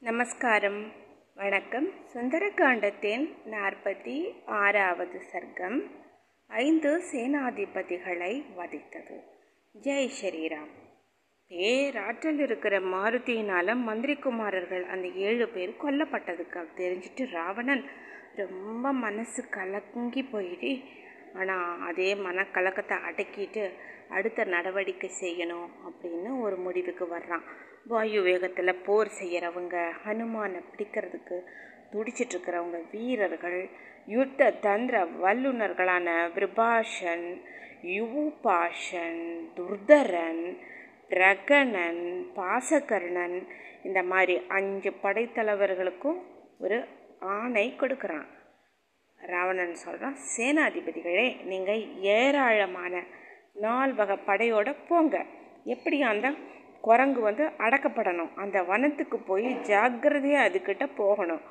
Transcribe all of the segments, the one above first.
நமஸ்காரம். வணக்கம். சுந்தரகாண்டத்தின் நாற்பத்தி ஆறாவது சர்க்கம். ஐந்து சேனாதிபதிகளை வதைத்தது. ஜெய் ஸ்ரீராம். பேராற்றல் இருக்கிற மாருதியினால மந்திரிக்குமாரர்கள் அந்த ஏழு பேர் கொல்லப்பட்டதுக்கு தெரிஞ்சுட்டு ராவணன் ரொம்ப மனசு கலங்கி போயிட்டு ஆனால் அதே மனக்கலக்கத்தை அடக்கிட்டு அடுத்த நடவடிக்கை செய்யணும் அப்படின்னு ஒரு முடிவுக்கு வர்றான். வாயு வேகத்தில் போர் செய்கிறவங்க ஹனுமானை பிடிக்கிறதுக்கு துடிச்சிட்ருக்கிறவங்க வீரர்கள் யுத்த தந்திர வல்லுநர்களான பிரபாஷன் யுபாஷன் துர்தரன் பிரகணன் பாசகர்ணன் இந்த மாதிரி அஞ்சு படைத்தலைவர்களுக்கும் ஒரு ஆணை கொடுக்குறான். ராவணன் சொல்கிறான் சேனாதிபதிகளே நீங்கள் ஏராளமான நால் வகை படையோட போங்க. எப்படி அந்த குரங்கு வந்து அடக்கப்படணும். அந்த வனத்துக்கு போய் ஜாக்கிரதையாக அதுக்கிட்ட போகணும்.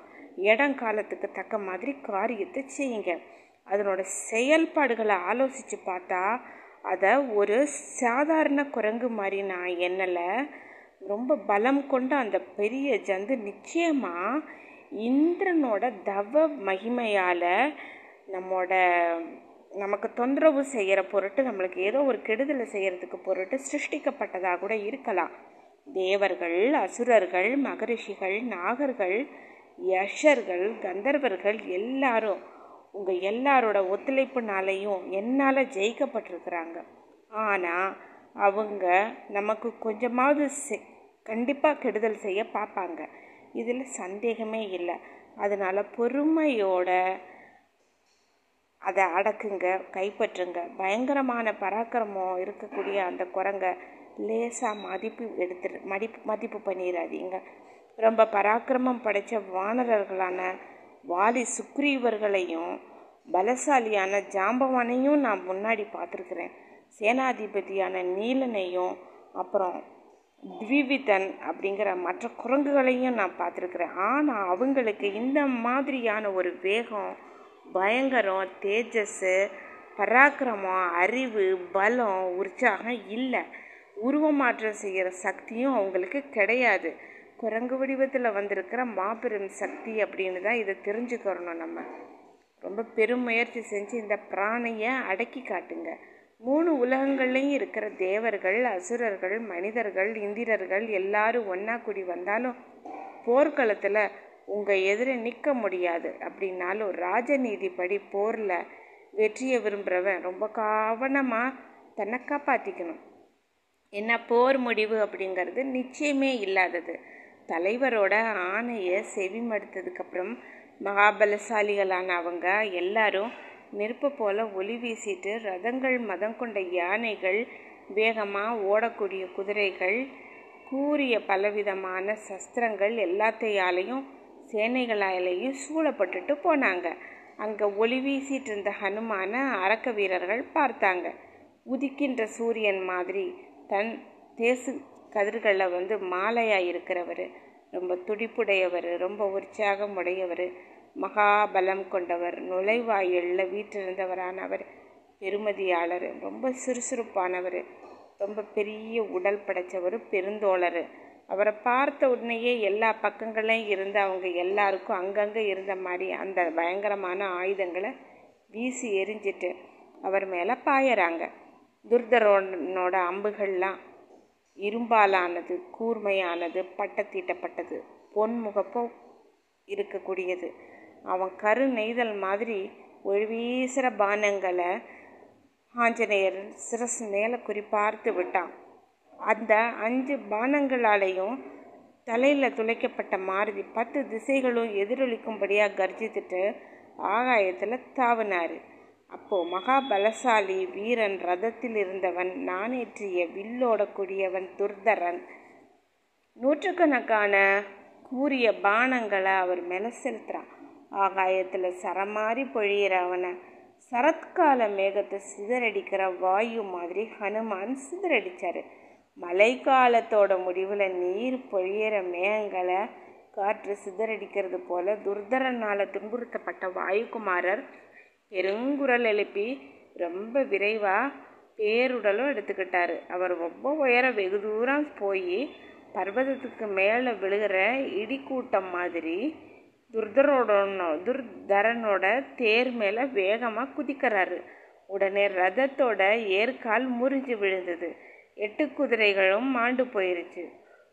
இடங்காலத்துக்கு தக்க மாதிரி காரியத்தை செய்யுங்க. அதனோட செயல்பாடுகளை ஆலோசித்து பார்த்தா அதை ஒரு சாதாரண குரங்கு மாதிரி நான் எண்ணலை. ரொம்ப பலம் கொண்ட அந்த பெரிய ஜந்து நிச்சயமாக இந்திரனோட தவ மகிமையால் நம்மோட நமக்கு தொந்தரவு செய்கிற பொருட்டு நம்மளுக்கு ஏதோ ஒரு கெடுதலை செய்கிறதுக்கு பொருட்டு சிருஷ்டிக்கப்பட்டதாக கூட இருக்கலாம். தேவர்கள் அசுரர்கள் மகரிஷிகள் நாகர்கள் யஷர்கள் கந்தர்வர்கள் எல்லாரும் உங்கள் எல்லாரோட ஒத்துழைப்புனாலையும் என்னால் ஜெயிக்கப்பட்டிருக்கிறாங்க. ஆனால் அவங்க நமக்கு கொஞ்சமாவது செ கண்டிப்பாக கெடுதல் செய்ய பார்ப்பாங்க. இதில் சந்தேகமே இல்லை. அதனால் பொறுமையோட அதை அடக்குங்க கைப்பற்றுங்க. பயங்கரமான பராக்கிரமம் இருக்கக்கூடிய அந்த குரங்கை லேசாக மதிப்பு எடுத்துரு மதிப்பு மதிப்பு பண்ணிடாதீங்க ரொம்ப பராக்கிரமம் படைத்த வானரர்களான வாலி சுக்ரீவர்களையும் பலசாலியான ஜாம்பவானையும் நான் முன்னாடி பார்த்துருக்குறேன். சேனாதிபதியான நீலனையும் அப்புறம் த்விவிதன் அப்படிங்கிற மற்ற குரங்குகளையும் நான் பார்த்துருக்குறேன். ஆனால் அவங்களுக்கு இந்த மாதிரியான ஒரு வேகம் பயங்கரம் தேஜஸ் பராக்கிரமம் அறிவு பலம் உற்சாகம் இல்லை. உருவமாற்றம் செய்கிற சக்தியும் அவங்களுக்கு கிடையாது. குரங்கு வடிவத்தில் வந்திருக்கிற மாபெரும் சக்தி அப்படின்னு தான் இதை தெரிஞ்சுக்கிறணும் நம்ம. ரொம்ப பெரும் முயற்சி செஞ்சு இந்த பிராணையை அடக்கி காட்டுங்க. மூணு உலகங்கள்லையும் இருக்கிற தேவர்கள் அசுரர்கள் மனிதர்கள் இந்திரர்கள் எல்லாரும் ஒன்றா கூடி வந்தாலும் போர்க்களத்தில் உங்கள் எதிர நிற்க முடியாது அப்படின்னாலும் ராஜநீதிப்படி போரில் வெற்றியை விரும்புகிறவன் ரொம்ப கவனமாக தன்னை காப்பாற்றிக்கணும் என்ன போர் முடிவு அப்படிங்கிறது நிச்சயமே இல்லாதது. தலைவரோட ஆணையை செவிமடுத்ததுக்கப்புறம் மகாபலசாலிகளான அவங்க எல்லாரும் நெருப்பு போல் ஒளி வீசிட்டு ரதங்கள் மதம் கொண்ட யானைகள் வேகமாக ஓடக்கூடிய குதிரைகள் கூறிய பலவிதமான சஸ்திரங்கள் எல்லாத்தையாலையும் சேனைகளாலேயும் சூழப்பட்டுட்டு போனாங்க. அங்கே ஒளி வீசிட்டு இருந்த ஹனுமான அரக்க வீரர்கள் பார்த்தாங்க. உதிக்கின்ற சூரியன் மாதிரி தன் தேசு கதிர்களில் வந்து மாலையாக இருக்கிறவர் ரொம்ப துடிப்புடையவர் ரொம்ப உற்சாகம் உடையவர் மகாபலம் கொண்டவர் நுழைவாயிலில் வீட்டிருந்தவரானவர் பெருமதியாளர் ரொம்ப சுறுசுறுப்பானவர் ரொம்ப பெரிய உடல் படைத்தவர் பெருந்தோழர். அவரை பார்த்த உடனேயே எல்லா பக்கங்களையும் இருந்து அவங்க எல்லாருக்கும் அங்கங்கே இருந்த மாதிரி அந்த பயங்கரமான ஆயுதங்களை வீசி எரிஞ்சிட்டு அவர் மேலே பாயறாங்க. துர்தரோனோட அம்புகள்லாம் இரும்பாலானது கூர்மையானது பட்டத்தீட்டப்பட்டது பொன்முகப்போ இருக்கக்கூடியது. அவன் கரு நெய்தல் மாதிரி ஒரு வீசுகிற பானங்களை ஆஞ்சநேயர் சிரசு மேலே குறிப்பார்த்து விட்டான். அந்த அஞ்சு பானங்களாலேயும் தலையில் துளைக்கப்பட்ட மாருதி பத்து திசைகளும் எதிரொலிக்கும்படியாக கர்ஜித்துட்டு ஆகாயத்தில் தாவினார். அப்போது மகாபலசாலி வீரன் ரதத்தில் இருந்தவன் நானேற்றிய வில்லோட கூடியவன் துர்தரன். நூற்றுக்கணக்கான கூறிய பானங்களை அவர் மேலே செலுத்துகிறான் ஆகாயத்தில் சரமாரி பொழியிற அவனை சரத்கால மேகத்தை சிதறடிக்கிற வாயு மாதிரி ஹனுமான் சிதறடித்தார் மழைக்காலத்தோட முடிவில் நீர் பொழியிற மேகங்களை காற்று சிதறடிக்கிறது போல துர்தரனால் துன்புறுத்தப்பட்ட வாயுகுமாரர் பெருங்குரல் எழுப்பி ரொம்ப விரைவாக பேருடலும் எடுத்துக்கிட்டார். அவர் ரொம்ப உயரம் வெகு தூரம் போய் பர்வதத்துக்கு மேலே விழுகிற இடிக்கூட்டம் மாதிரி துர்தரோட துர்தரனோட தேர் மேலே வேகமாக குதிக்கிறாரு. உடனே ரதத்தோட ஏற்கால் முறிஞ்சு விழுந்தது. எட்டு குதிரைகளும் மாண்டு போயிருச்சு.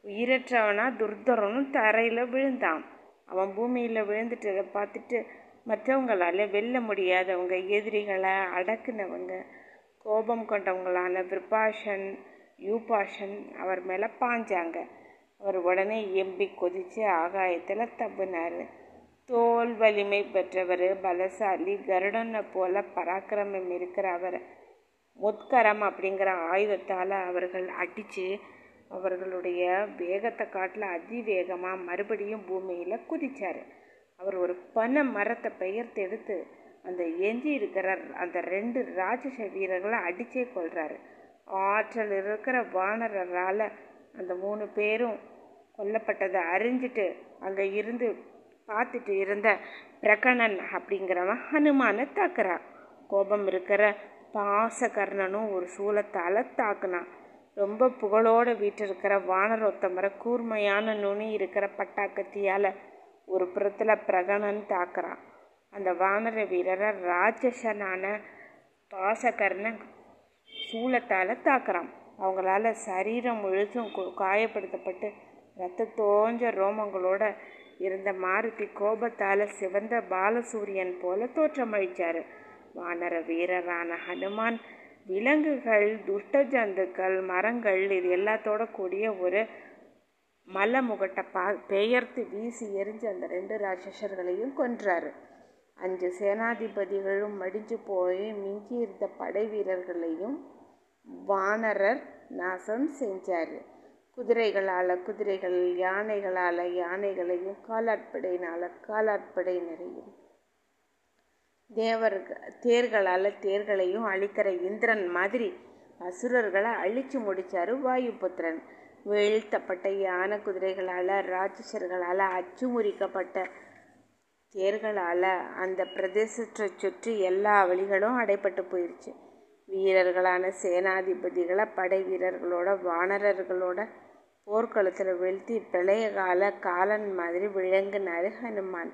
உயிரற்றவனா துர்தரனும் தரையில் விழுந்தான். அவன் பூமியில் விழுந்துட்டதை பார்த்துட்டு மற்றவங்களால வெல்ல முடியாதவங்க எதிரிகளை அடக்குனவங்க கோபம் கொண்டவங்களான விருப்பாஷன் யூபாஷன் அவர் மேலே பாஞ்சாங்க. அவர் உடனே எம்பி கொதித்து ஆகாயத்தில் தப்புனார். தோல் வலிமை பெற்றவர் பலசாலி கருடனை போல பராக்கிரமம் இருக்கிற அவர் முத்கரம் அப்படிங்கிற ஆயுதத்தால் அவர்கள் அடித்து அவர்களுடைய வேகத்தை காட்டில் அதிவேகமாக மறுபடியும் பூமியில் குதித்தார் அவர் ஒரு பனை மரத்தை பெயர்த்து எடுத்து அந்த எஞ்சி இருக்கிற அந்த ரெண்டு ராட்சச வீரர்களை அடித்தே கொள்கிறாரு ஆற்றல் இருக்கிற வானரால் அந்த மூணு பேரும் கொல்லப்பட்டதை அறிஞ்சிட்டு அங்கே இருந்து பார்த்துட்டு இருந்த பிரகணன் அப்படிங்கிறவன் ஹனுமானை தாக்குறான். கோபம் இருக்கிற பாசகர்ணனும் ஒரு சூலத்தால் தாக்குனான் ரொம்ப புகழோடு வீட்டிருக்கிற வானரோத்தமரை கூர்மையான நுனி இருக்கிற பட்டாக்கத்தியால் ஒரு புறத்தில் பிரகணன் தாக்குறான். அந்த வானர வீரரை ராட்சசனான பாசகர்ணன் சூலத்தால் தாக்குறான் அவங்களால சரீரம் முழுதும் காயப்படுத்தப்பட்டு ரத்த தோஞ்ச ரோமங்களோட இருந்த மாருதி கோபத்தால் சிவந்த பாலசூரியன் போல தோற்றமளித்தார் வானர வீரரான ஹனுமான் விலங்குகள் துஷ்ட ஜந்துக்கள் மரங்கள் இது எல்லாத்தோட கூடிய ஒரு மலை முகட்டை பா பெயர்த்து வீசி எரிஞ்சு அந்த ரெண்டு ராட்சசர்களையும் கொன்றாரு. அஞ்சு சேனாதிபதிகளும் மடிஞ்சு போய் மிஞ்சி இருந்த படை வீரர்களையும் வானரர் நாசம் செஞ்சார். குதிரைகளால் குதிரைகள் யானைகளால் யானைகளையும் காலாட்படையினால் காலாட்படையினரையும் தேவர்கள் தேர்களால் தேர்களையும் அழிக்கிற இந்திரன் மாதிரி அசுரர்களை அழிச்சு முடித்தார் வாயுபுத்திரன். வீழ்த்தப்பட்ட யானை குதிரைகளால் ராட்சசர்களால் அச்சுமுறிக்கப்பட்ட தேர்களால் அந்த பிரதேசத்தை சுற்றி எல்லா வழிகளும் அடைப்பட்டு போயிடுச்சு வீரர்களான சேனாதிபதிகளை படை வீரர்களோட வானரர்களோட போர்க்களத்தில் வீழ்த்தி பிரளய கால காலன் மாதிரி விளங்கினார் ஹனுமான்.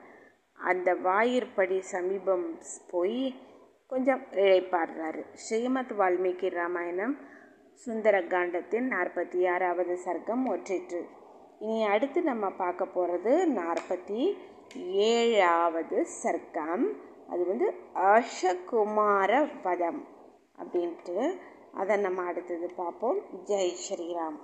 அந்த வாயிற்படி சமீபம் போய் கொஞ்சம் இழைப்பாடுறாரு ஸ்ரீமத் வால்மீகி ராமாயணம் சுந்தர காண்டத்தின் நாற்பத்தி ஆறாவது சர்க்கம் ஒற்றிற்று. இனி அடுத்து நம்ம பார்க்க போகிறது நாற்பத்தி ஏழாவது சர்க்கம். அது வந்து அஷகுமார வதம் அப்படின்ட்டு. அதை நம்ம அடுத்தது பார்ப்போம். ஜெய் ஸ்ரீராம்.